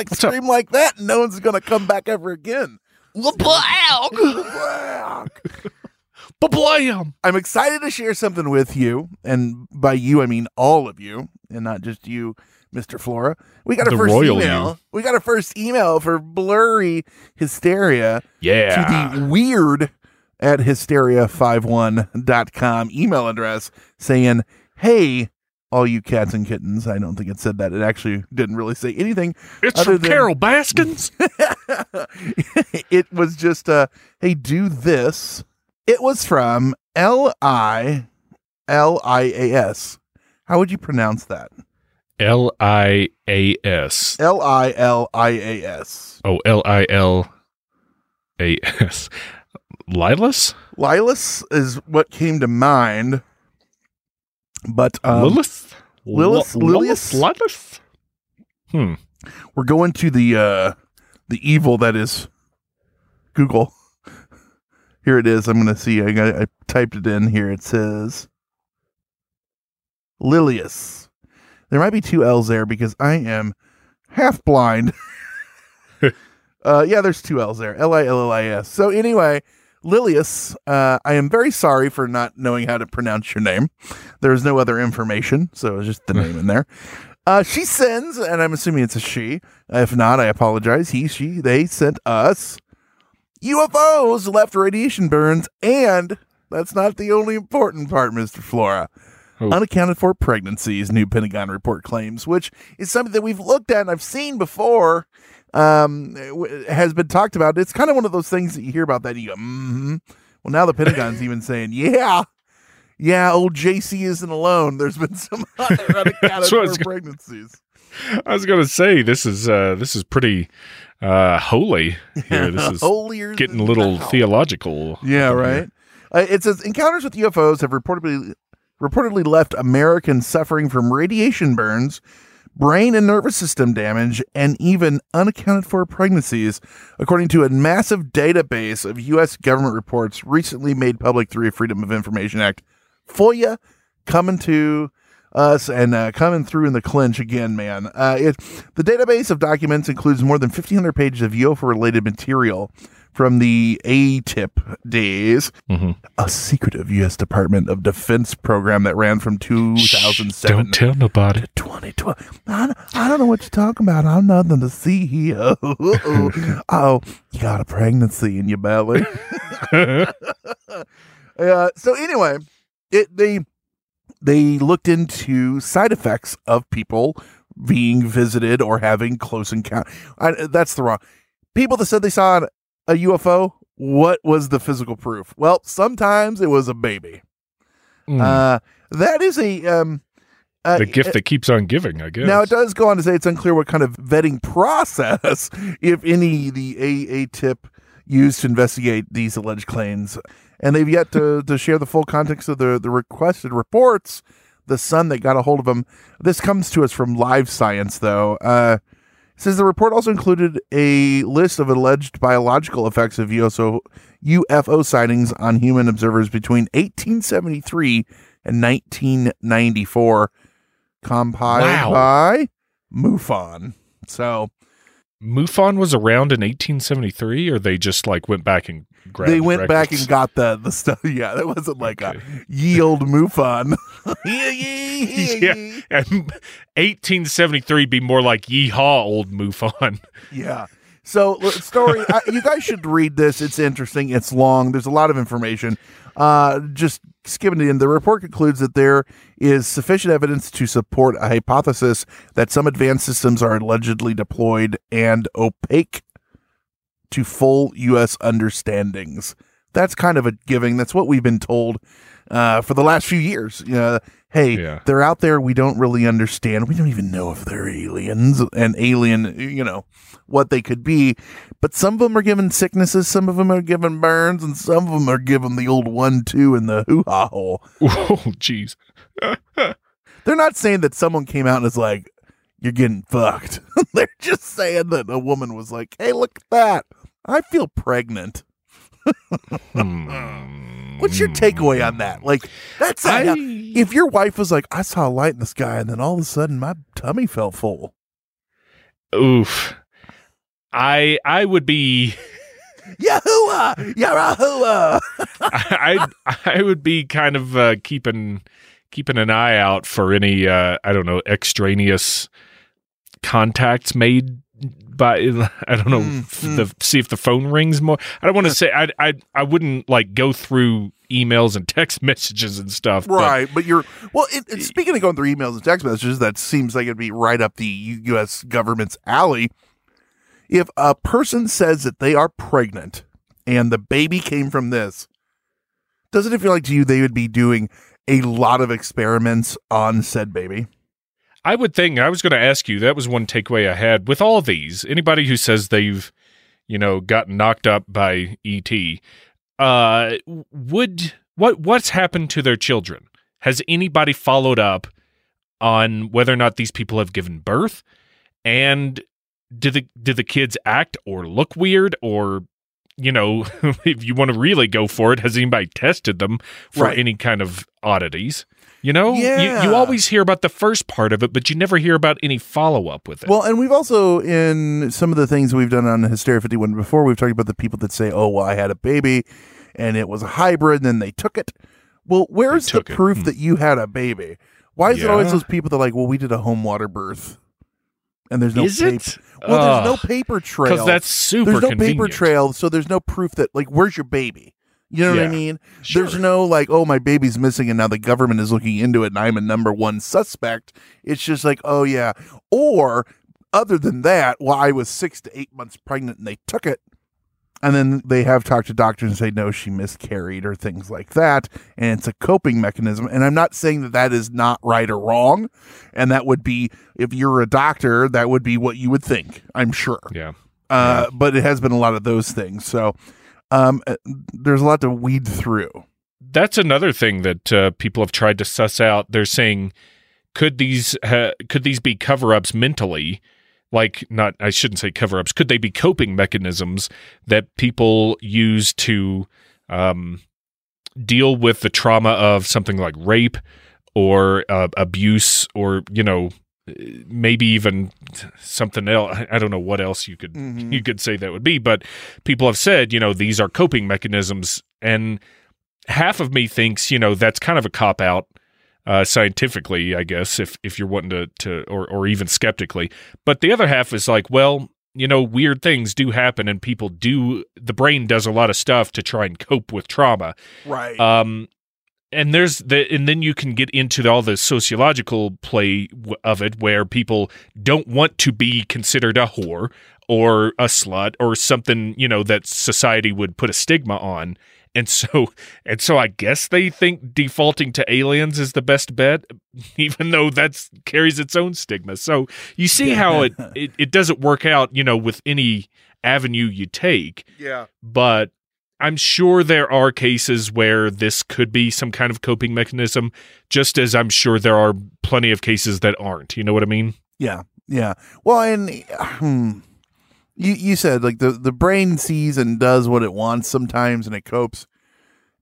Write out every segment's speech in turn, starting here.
like scream like that, and no one's gonna come back ever again. Blam! I'm excited to share something with you, and by you I mean all of you, and not just you, Mr. Flora. We got a The first royal email. you. We got a first email for blurry hysteria Yeah. to the weird at hysteria51.com email address saying, Hey, all you cats and kittens. I don't think it said that. It actually didn't really say anything. it's other from than- Carol Baskins. it was just uh hey do this it was from l-i l-i-a-s how would you pronounce that L I A S. l-i-l-i-a-s Oh, L I L A S. Lilas? lilas is what came to mind but um, Lilith? Lilith? Li- Lilius? Lilith? Hmm. we're going to the uh the evil that is google here it is i'm gonna see i got i typed it in here it says lilius there might be two l's there because i am half blind uh yeah there's two l's there l-i-l-l-i-s so anyway lilius uh i am very sorry for not knowing how to pronounce your name there's no other information so it's just the name in there uh, she sends, and I'm assuming it's a she. If not, I apologize. He, she, they sent us UFOs left radiation burns, and that's not the only important part, Mr. Flora. Oh. Unaccounted for pregnancies, new Pentagon report claims, which is something that we've looked at and I've seen before, um, has been talked about. It's kind of one of those things that you hear about that you go, mm-hmm. Well, now the Pentagon's even saying, yeah, yeah, old JC isn't alone. There's been some other unaccounted That's what I for pregnancies. I was gonna say this is uh this is pretty uh holy here. This is Holier getting a little thou. theological. Yeah, right. Uh, it says encounters with UFOs have reportedly reportedly left Americans suffering from radiation burns, brain and nervous system damage, and even unaccounted for pregnancies, according to a massive database of U.S. government reports recently made public through a Freedom of Information Act. FOIA coming to us and uh, coming through in the clinch again, man. Uh, it, the database of documents includes more than 1,500 pages of UFO related material from the AATIP days, Mhm. a secretive U.S. Department of Defense program that ran from 2007 Don't tell nobody. 2012. I, don't- I don't know what you're talking about. I'm nothing to see here. oh, you got a pregnancy in your belly. uh, so anyway, it they they looked into side effects of people being visited or having close encounter. I, that's the wrong people that said they saw a UFO. What was the physical proof? Well, sometimes it was a baby. Mm, Uh, that is a um. Uh, the gift that keeps on giving, I guess. now it does go on to say it's unclear what kind of vetting process, if any, the AATIP used to investigate these alleged claims, and they've yet to, to share the full context of the the requested reports. The Sun that got a hold of them. This comes to us from Live Science, though. Uh, says the report also included a list of alleged biological effects of UFO, UFO sightings on human observers between 1873 and 1994, compiled Wow. by MUFON. So MUFON was around in 1873, or they just like went back and grabbed they went back and got the the stuff. Yeah, that wasn't like Okay. a yield MUFON. yeah, yeah, yeah, yeah. And 1873 be more like yeehaw, old MUFON. Yeah. So story, I, you guys should read this. It's interesting. It's long. There's a lot of information. Uh, just in. The report concludes that there is sufficient evidence to support a hypothesis that some advanced systems are allegedly deployed and opaque to full U.S. understandings. That's kind of a giving. That's what we've been told uh, for the last few years. Know, hey, Yeah. they're out there. We don't really understand. We don't even know if they're aliens and alien, you know, what they could be. But some of them are given sicknesses, some of them are given burns, and some of them are given the old one, two, and the hoo ha hole. Oh, jeez. They're not saying that someone came out and is like, you're getting fucked. They're just saying that a woman was like, hey, look at that. I feel pregnant. Hmm. What's your takeaway on that? Like, that's how- if your wife was like, I saw a light in the sky, and then all of a sudden my tummy felt full. oof. I I would be Yahoo! Yahoo! I I would be kind of uh, keeping keeping an eye out for any uh, I don't know extraneous contacts made by I don't know Mm, f- the see if the phone rings more. I don't want to say I I I wouldn't like go through emails and text messages and stuff. Right, but you're well. It, it- speaking of going through emails and text messages, that seems like it'd be right up the U.S. government's alley. If a person says that they are pregnant and the baby came from this, doesn't it feel like to you they would be doing a lot of experiments on said baby? I would think I was going to ask you. That was one takeaway I had with all these. Anybody who says they've, you know, gotten knocked up by ET, uh, would what what's happened to their children? Has anybody followed up on whether or not these people have given birth? And do the do the kids act or look weird or you know, if you want to really go for it, has anybody tested them for Right. any kind of oddities? You know, you, Yeah. you always hear about the first part of it, but you never hear about any follow up with it. Well, and we've also in some of the things we've done on Hysteria 51 before, we've talked about the people that say, "Oh, well, I had a baby and it was a hybrid and then they took it." Well, where's the took it. proof Hmm. that you had a baby? Why is it always those people that are like, "Well, we did a home water birth." And there's no Is paper. it? Well, there's no paper trail. because that's super there's no convenient. paper trail, so there's no proof that like where's your baby? You know what I mean? Sure. There's no like, oh, my baby's missing, and now the government is looking into it, and I'm a number one suspect. It's just like, oh yeah. Or other than that, well, I was six to eight months pregnant, and they took it, and then they have talked to doctors and say no, she miscarried or things like that, and it's a coping mechanism. And I'm not saying that that is not right or wrong, and that would be if you're a doctor, that would be what you would think. I'm sure Yeah. uh, but it has been a lot of those things. So um, uh, there's a lot to weed through. That's another thing that uh, people have tried to suss out. They're saying, could these could these be cover ups mentally? Like, not I shouldn't say cover ups. Could they be coping mechanisms that people use to um, deal with the trauma of something like rape or uh, abuse, or you know, maybe even something else? I- don't know what else you could Mhm. you could say that would be, but people have said, you know, these are coping mechanisms, and half of me thinks, you know, that's kind of a cop out uh, scientifically, I guess, if if you're wanting to to or or even skeptically. But the other half is like, well, you know, weird things do happen, and people do. The brain does a lot of stuff to try and cope with trauma. Right. Um, and there's the and then you can get into all the sociological play of it where people don't want to be considered a whore or a slut or something you know that society would put a stigma on. And so and so i guess they think defaulting to aliens is the best bet even though that carries its own stigma. So you see how it, it it doesn't work out you know with any avenue you take. Yeah. but I'm sure there are cases where this could be some kind of coping mechanism, just as I'm sure there are plenty of cases that aren't. You know what I mean? Yeah. Yeah. Well, and hmm, you you said like the the brain sees and does what it wants sometimes, and it copes,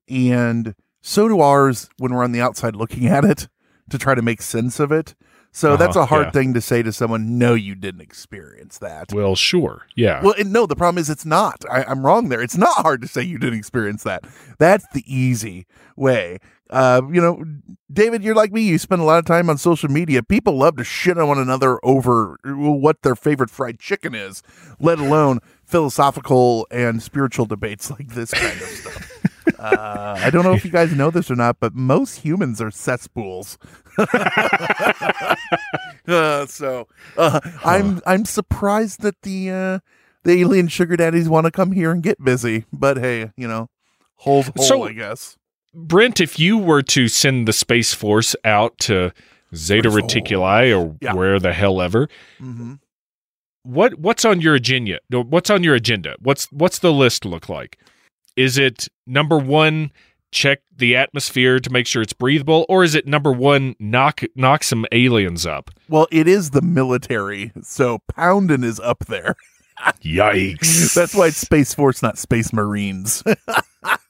and so do ours when we're on the outside looking at it to try to make sense of it. So that's Uh-huh, a hard yeah. thing to say to someone. No, you didn't experience that. Well, sure. Yeah. Well, and no, the problem is it's not. I, I'm wrong there. It's not hard to say you didn't experience that. That's the easy way. Uh, you know, David, you're like me. You spend a lot of time on social media. People love to shit on one another over what their favorite fried chicken is, let alone philosophical and spiritual debates like this kind of stuff. Uh, I don't know if you guys know this or not, but most humans are cesspools. uh, so uh, I'm I'm surprised that the uh, the alien sugar daddies want to come here and get busy. But hey, you know, holes hole, So- I guess. Brent, if you were to send the Space Force out to Zeta Space Reticuli or Yeah. where the hell ever, Mm-hmm. what what's on your agenda? What's on your agenda? What's what's the list look like? Is it number one, check the atmosphere to make sure it's breathable, or is it number one, knock knock some aliens up? Well, it is the military, so pounding is up there. Yikes! That's why it's Space Force, not Space Marines.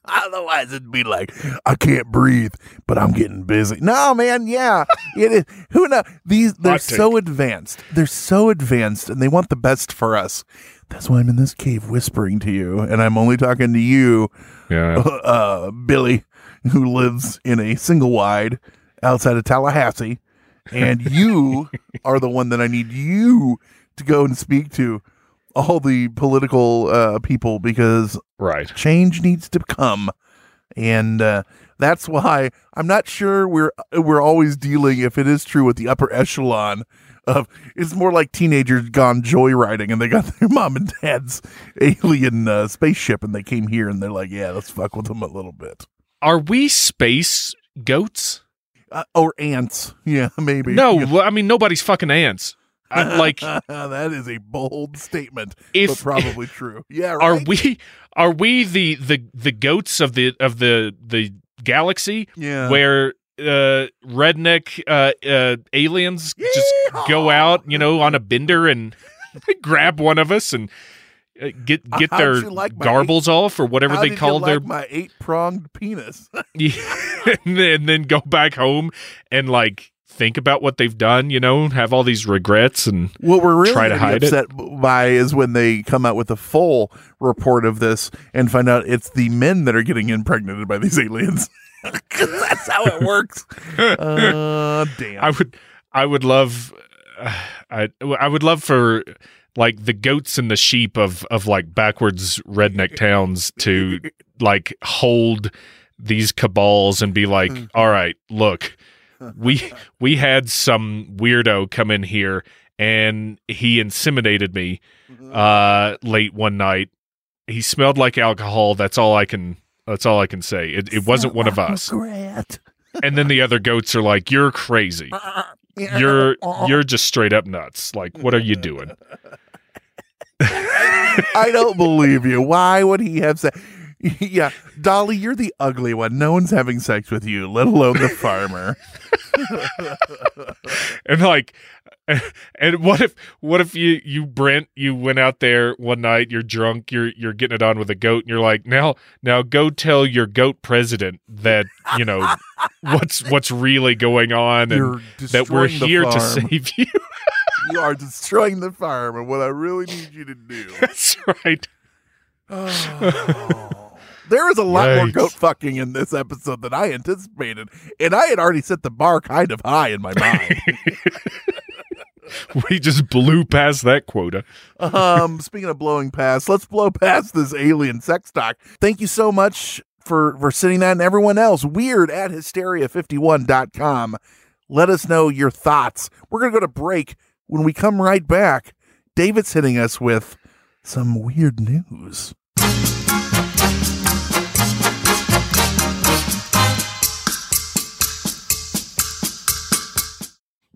Otherwise, it'd be like, I can't breathe, but I'm getting busy. No, man, yeah, it is. Who know? These they're so advanced. They're so advanced, and they want the best for us. That's why I'm in this cave whispering to you, and I'm only talking to you, Yeah. uh, Billy, who lives in a single wide outside of Tallahassee, and you are the one that I need you to go and speak to all the political uh, people because Right. change needs to come, and uh, that's why I'm not sure we're we're always dealing if it is true with the upper echelon of it's more like teenagers gone joyriding and they got their mom and dad's alien uh, spaceship and they came here and they're like yeah let's fuck with them a little bit Are we space goats? uh, or ants yeah maybe No, Yeah. I mean nobody's fucking ants. I, like that is a bold statement but if probably true yeah are we are we the the the goats of the of the the galaxy yeah where uh redneck uh uh aliens just go out you know on a bender and grab one of us and uh, get get How'd their like garbles off or whatever they call their like my eight pronged penis and, then, and then go back home and like think about what they've done you know have all these regrets and What we're really try to hide it. upset by is when they come out with a full report of this and find out it's the men that are getting impregnated by these aliens. that's how it works. uh, damn. I would, I would love, uh, I, I would love for like the goats and the sheep of of like backwards redneck towns to like hold these cabals and be like, all right, look, we we had some weirdo come in here and he inseminated me uh late one night. He smelled like alcohol. That's all I can. That's all I can say. It, it wasn't one of us. Regret. And then the other goats are like, "You're crazy. You're you're just straight up nuts. Like, what are you doing?" I don't believe you. Why would he have said? Yeah, Dolly, you're the ugly one. No one's having sex with you, let alone the farmer. And like, and what if what if you you Brent you went out there one night, you're drunk, you're you're getting it on with a goat, and you're like, now now go tell your goat president that you know what's what's really going on and that we're here to save you. You are destroying the farm, and what I really need you to do. That's right. Oh. There is a lot more goat fucking in this episode than I anticipated, and I had already set the bar kind of high in my mind. We just blew past that quota. um, speaking of blowing past, let's blow past this alien sex talk. Thank you so much for for sending that, and everyone else. Weird at hysteria51.com. Let us know your thoughts. We're gonna go to break. When we come right back, David's hitting us with some weird news.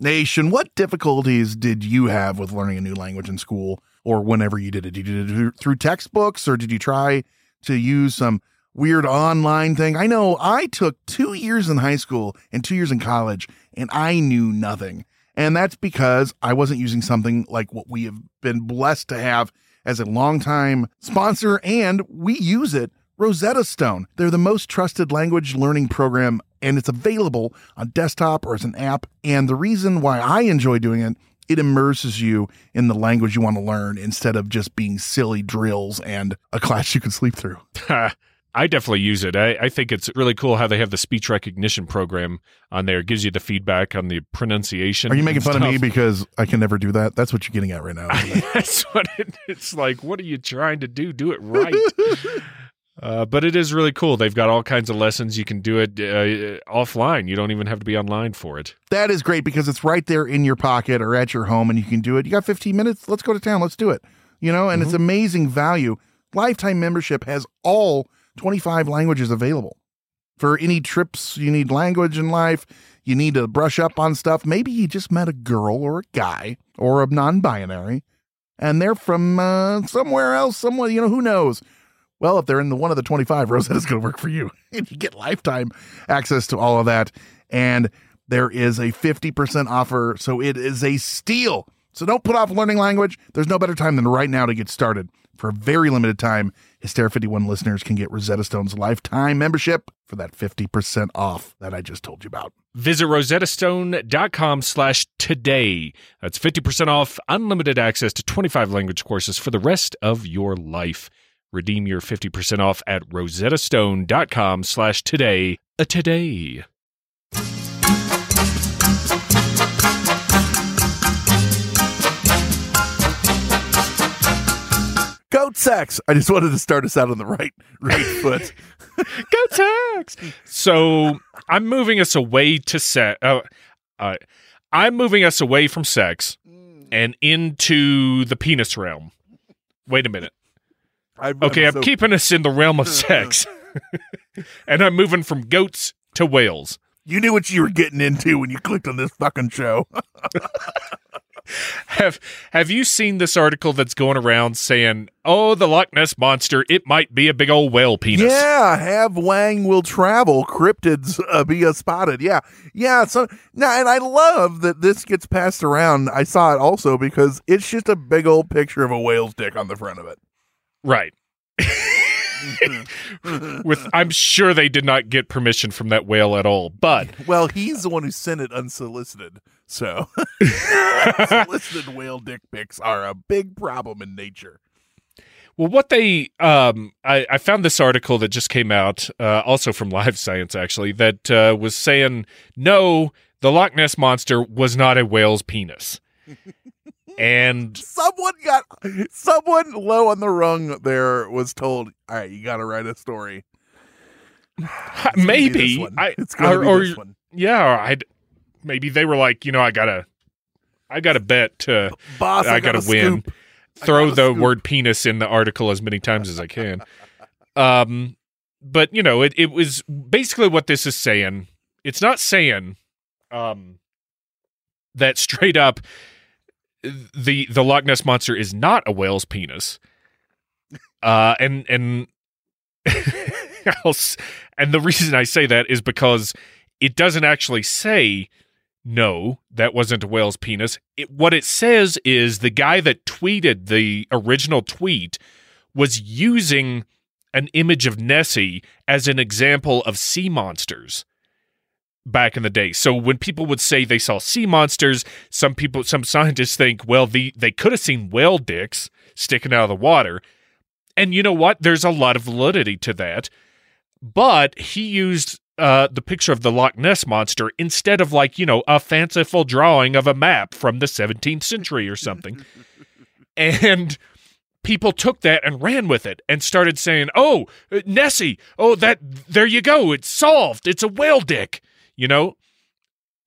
Nation, what difficulties did you have with learning a new language in school or whenever you did it? Did you do it through textbooks or did you try to use some weird online thing? I know I took two years in high school and two years in college and I knew nothing. And that's because I wasn't using something like what we have been blessed to have as a longtime sponsor, and we use it Rosetta Stone. They're the most trusted language learning program, and it's available on desktop or as an app. And the reason why I enjoy doing it, it immerses you in the language you want to learn instead of just being silly drills and a class you can sleep through. I definitely use it. I, I think it's really cool how they have the speech recognition program on there. It gives you the feedback on the pronunciation. Are you making fun of me because I can never do that? That's what you're getting at right now. That's what it, it's like. What are you trying to do? Do it right. Uh, but it is really cool. They've got all kinds of lessons. You can do it uh, offline. You don't even have to be online for it. That is great because it's right there in your pocket or at your home and you can do it. You got 15 minutes. Let's go to town. Let's do it. You know, and it's amazing value. Lifetime membership has all 25 languages available. For any trips you need language in life, you need to brush up on stuff. Maybe you just met a girl or a guy or a non binary and they're from uh, somewhere else, somewhere, you know, who knows? Well, if they're in the one of the 25, Rosetta's going to work for you. And you get lifetime access to all of that. And there is a 50% offer. So it is a steal. So don't put off learning language. There's no better time than right now to get started. For a very limited time, Hysteria 51 listeners can get Rosetta Stone's lifetime membership for that 50% off that I just told you about. Visit rosettastone.com slash today. That's 50% off unlimited access to 25 language courses for the rest of your life. Redeem your 50% off at rosettastone.com slash today. A today. Goat sex. I just wanted to start us out on the right right foot. Goat sex. So I'm moving us away to sex. Uh, uh, I'm moving us away from sex and into the penis realm. Wait a minute. I'm, Okay, I'm so- keeping us in the realm of sex, and I'm moving from goats to whales. You knew what you were getting into when you clicked on this fucking show. Have Have you seen this article that's going around saying, "Oh, the Loch Ness monster, it might be a big old whale penis"? Yeah, have Wang will travel. Cryptids uh, be uh, spotted. Yeah, yeah. So now, and I love that this gets passed around. I saw it also because it's just a big old picture of a whale's dick on the front of it. Right. With I'm sure they did not get permission from that whale at all, but Well, he's the one who sent it unsolicited. So, unsolicited whale dick pics are a big problem in nature. Well, what they um, I, I found this article that just came out, uh, also from Live Science, actually, that uh, was saying no, the Loch Ness monster was not a whale's penis, and Someone got someone low on the rung there was told, "All right, you got to write a story." It's gonna be this maybe. I it's gonna or, be this one. yeah, or I'd maybe they were like, you know, I gotta, I gotta bet to Boss, I, I got gotta win. Throw got a the scoop. word penis in the article as many times as I can. Um, but you know, it, it was basically what this is saying. It's not saying um, that straight up the the Loch Ness monster is not a whale's penis. Uh, and and and the reason I say that is because it doesn't actually say no, that wasn't a whale's penis. It, what it says is the guy that tweeted the original tweet was using an image of Nessie as an example of sea monsters back in the day. So when people would say they saw sea monsters, some people, some scientists think, well, the they could have seen whale dicks sticking out of the water. And you know what? There's a lot of validity to that. But he used uh, the picture of the Loch Ness monster instead of like you know a fanciful drawing of a map from the 17th century or something, and people took that and ran with it and started saying, "Oh, uh, Nessie, oh that there you go, it's solved. It's a whale dick," you know,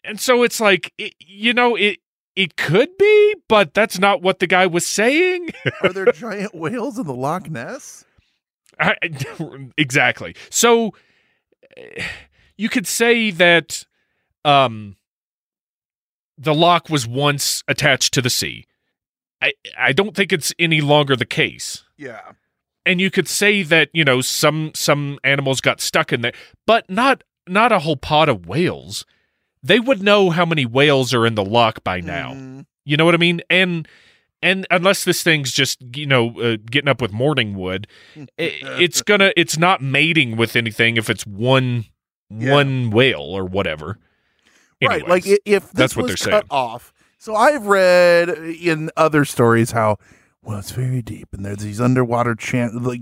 and so it's like it, you know it. It could be, but that's not what the guy was saying. Are there giant whales in the Loch Ness? I, exactly. So eh, you could say that um, the lock was once attached to the sea. I I don't think it's any longer the case. Yeah. And you could say that you know some some animals got stuck in there, but not not a whole pod of whales. They would know how many whales are in the lock by now. Mhm. You know what I mean? And and unless this thing's just you know uh, getting up with morning wood, i it's gonna it's not mating with anything if it's one Yeah. one whale or whatever. Right. Like if this that's what was they're saying. off. So I've read in other stories how well it's very deep and there's these underwater chan like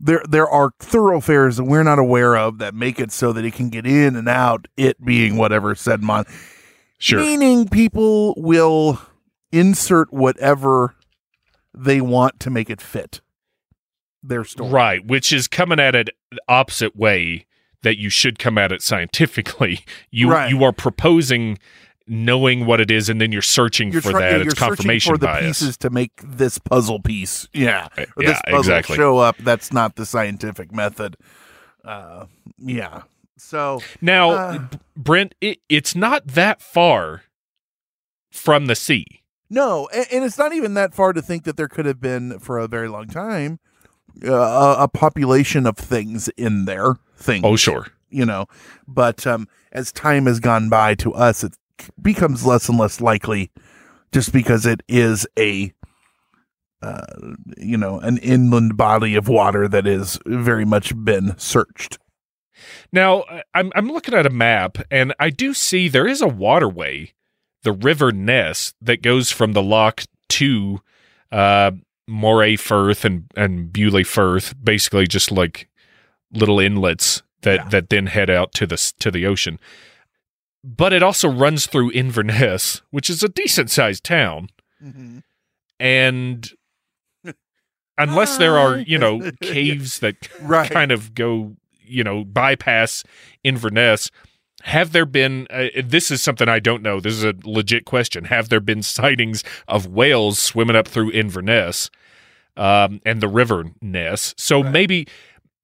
there there are thoroughfares that we're not aware of that make it so that it can get in and out, it being whatever said mon sure. Meaning people will insert whatever they want to make it fit their story. Right, which is coming at it the opposite way that you should come at it scientifically. You Right. you are proposing knowing what it is and then you're searching You're for that. yeah, it's confirmation for the bias. pieces to make this puzzle piece. Yeah. Uh, yeah, this puzzle exactly. show up. That's not the scientific method. Uh, yeah. So Now, Uh. Brent, it, it's not that far from the sea. no, and, and it's not even that far to think that there could have been for a very long time uh, a, a population of things in there. Things. Oh, sure. You know, but um, as time has gone by to us, it becomes less and less likely, just because it is a uh, you know, an inland body of water that is very much been searched. Now, I'm I'm looking at a map, and I do see there is a waterway, the River Ness, that goes from the loch to uh, Moray Firth and and Beauly Firth, basically just like little inlets that Yeah. that then head out to the to the ocean. But it also runs through Inverness, which is a decent sized town, and unless there are you know caves that Right. kind of go, you know, bypass Inverness. Have there been? Uh, this is something I don't know. This is a legit question. Have there been sightings of whales swimming up through Inverness um, and the River Ness? So Right. maybe,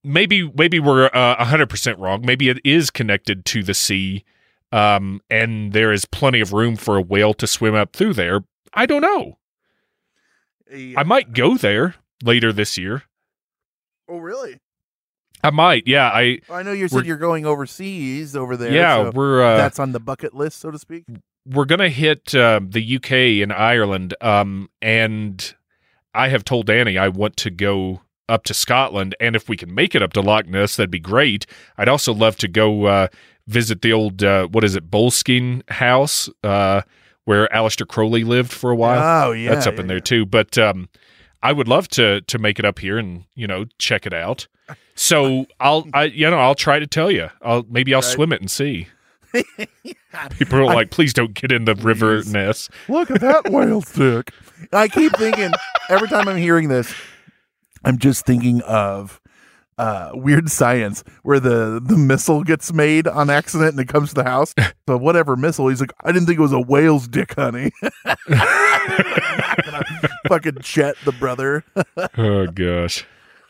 maybe, maybe we're uh, hundred percent wrong. Maybe it is connected to the sea, um, and there is plenty of room for a whale to swim up through there. I don't know. I might go there later this year. Oh, really? I might. Yeah. I. I know you said you're going overseas over there. yeah. so we're. Uh, that's on the bucket list, so to speak. we're gonna hit uh, the UK and Ireland, um, and I have told Danny I want to go up to Scotland, and if we can make it up to Loch Ness, that'd be great. I'd also love to go uh, visit the old uh, what is it, Boleskine House, uh, where Aleister Crowley lived for a while. Oh, yeah. That's up yeah, in there yeah. too. But um, I would love to to make it up here and you know check it out. So I'll I you know I'll try to tell you. I'll maybe I'll Right. swim it and see. People are I- like, please don't get in the river Ness. Look at that whale stick. I keep thinking every time I'm hearing this, I'm just thinking of uh, weird science where the the missile gets made on accident and it comes to the house. So whatever missile, he's like, I didn't think it was a whale's dick, honey. Fucking Chet, the brother. oh gosh.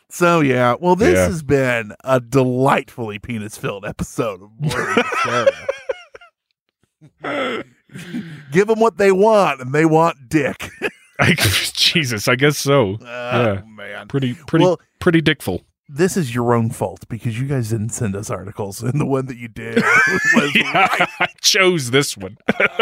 So yeah, well, this Yeah. has been a delightfully penis-filled episode of. Give them what they want, and they want dick. I, Jesus, I guess so. Oh, man. Pretty, pretty, Well- pretty dickful. This is your own fault because you guys didn't send us articles, and the one that you did was yeah, I chose this one.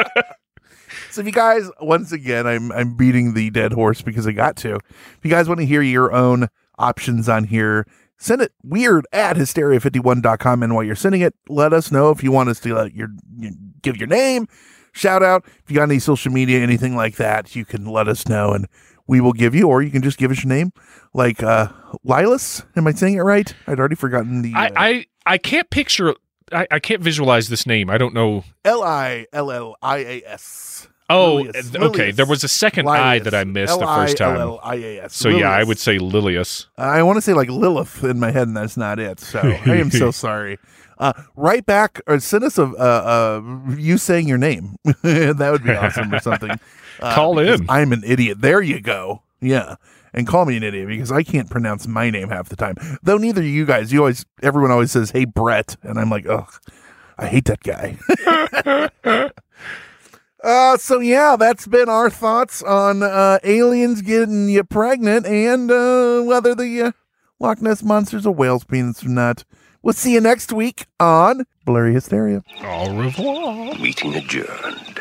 So if you guys, once again, I'm I'm beating the dead horse because I got to. If you guys want to hear your own options on here, send it weird at hysteria51.com. And while you're sending it, let us know if you want us to let your you give your name, shout out. If you got any social media, anything like that, you can let us know and we will give you, or you can just give us your name. Like uh Lilas. Am I saying it right? I'd already forgotten the I, uh, I, I can't picture. I, I can't visualize this name. I don't know. L I L L I A S. Oh, Lilius. okay. Lilius. There was a second I that I missed the first time. L-I-L-L-I-A-S. So yeah, I would say Lilius. I want to say like Lilith in my head, and that's not it. So I am so sorry. Uh, right back or send us a, you saying your name. that would be awesome or something. Uh, Call in. I'm an idiot. There you go. Yeah. And call me an idiot because I can't pronounce my name half the time. Though neither of you guys, you always, everyone always says, "Hey Brett," and I'm like, "Ugh, I hate that guy." uh, so yeah, that's been our thoughts on uh, aliens getting you pregnant and uh, whether the uh, Loch Ness monster's a whale's penis or not. We'll see you next week on Blurry Hysteria. Au revoir. Meeting adjourned.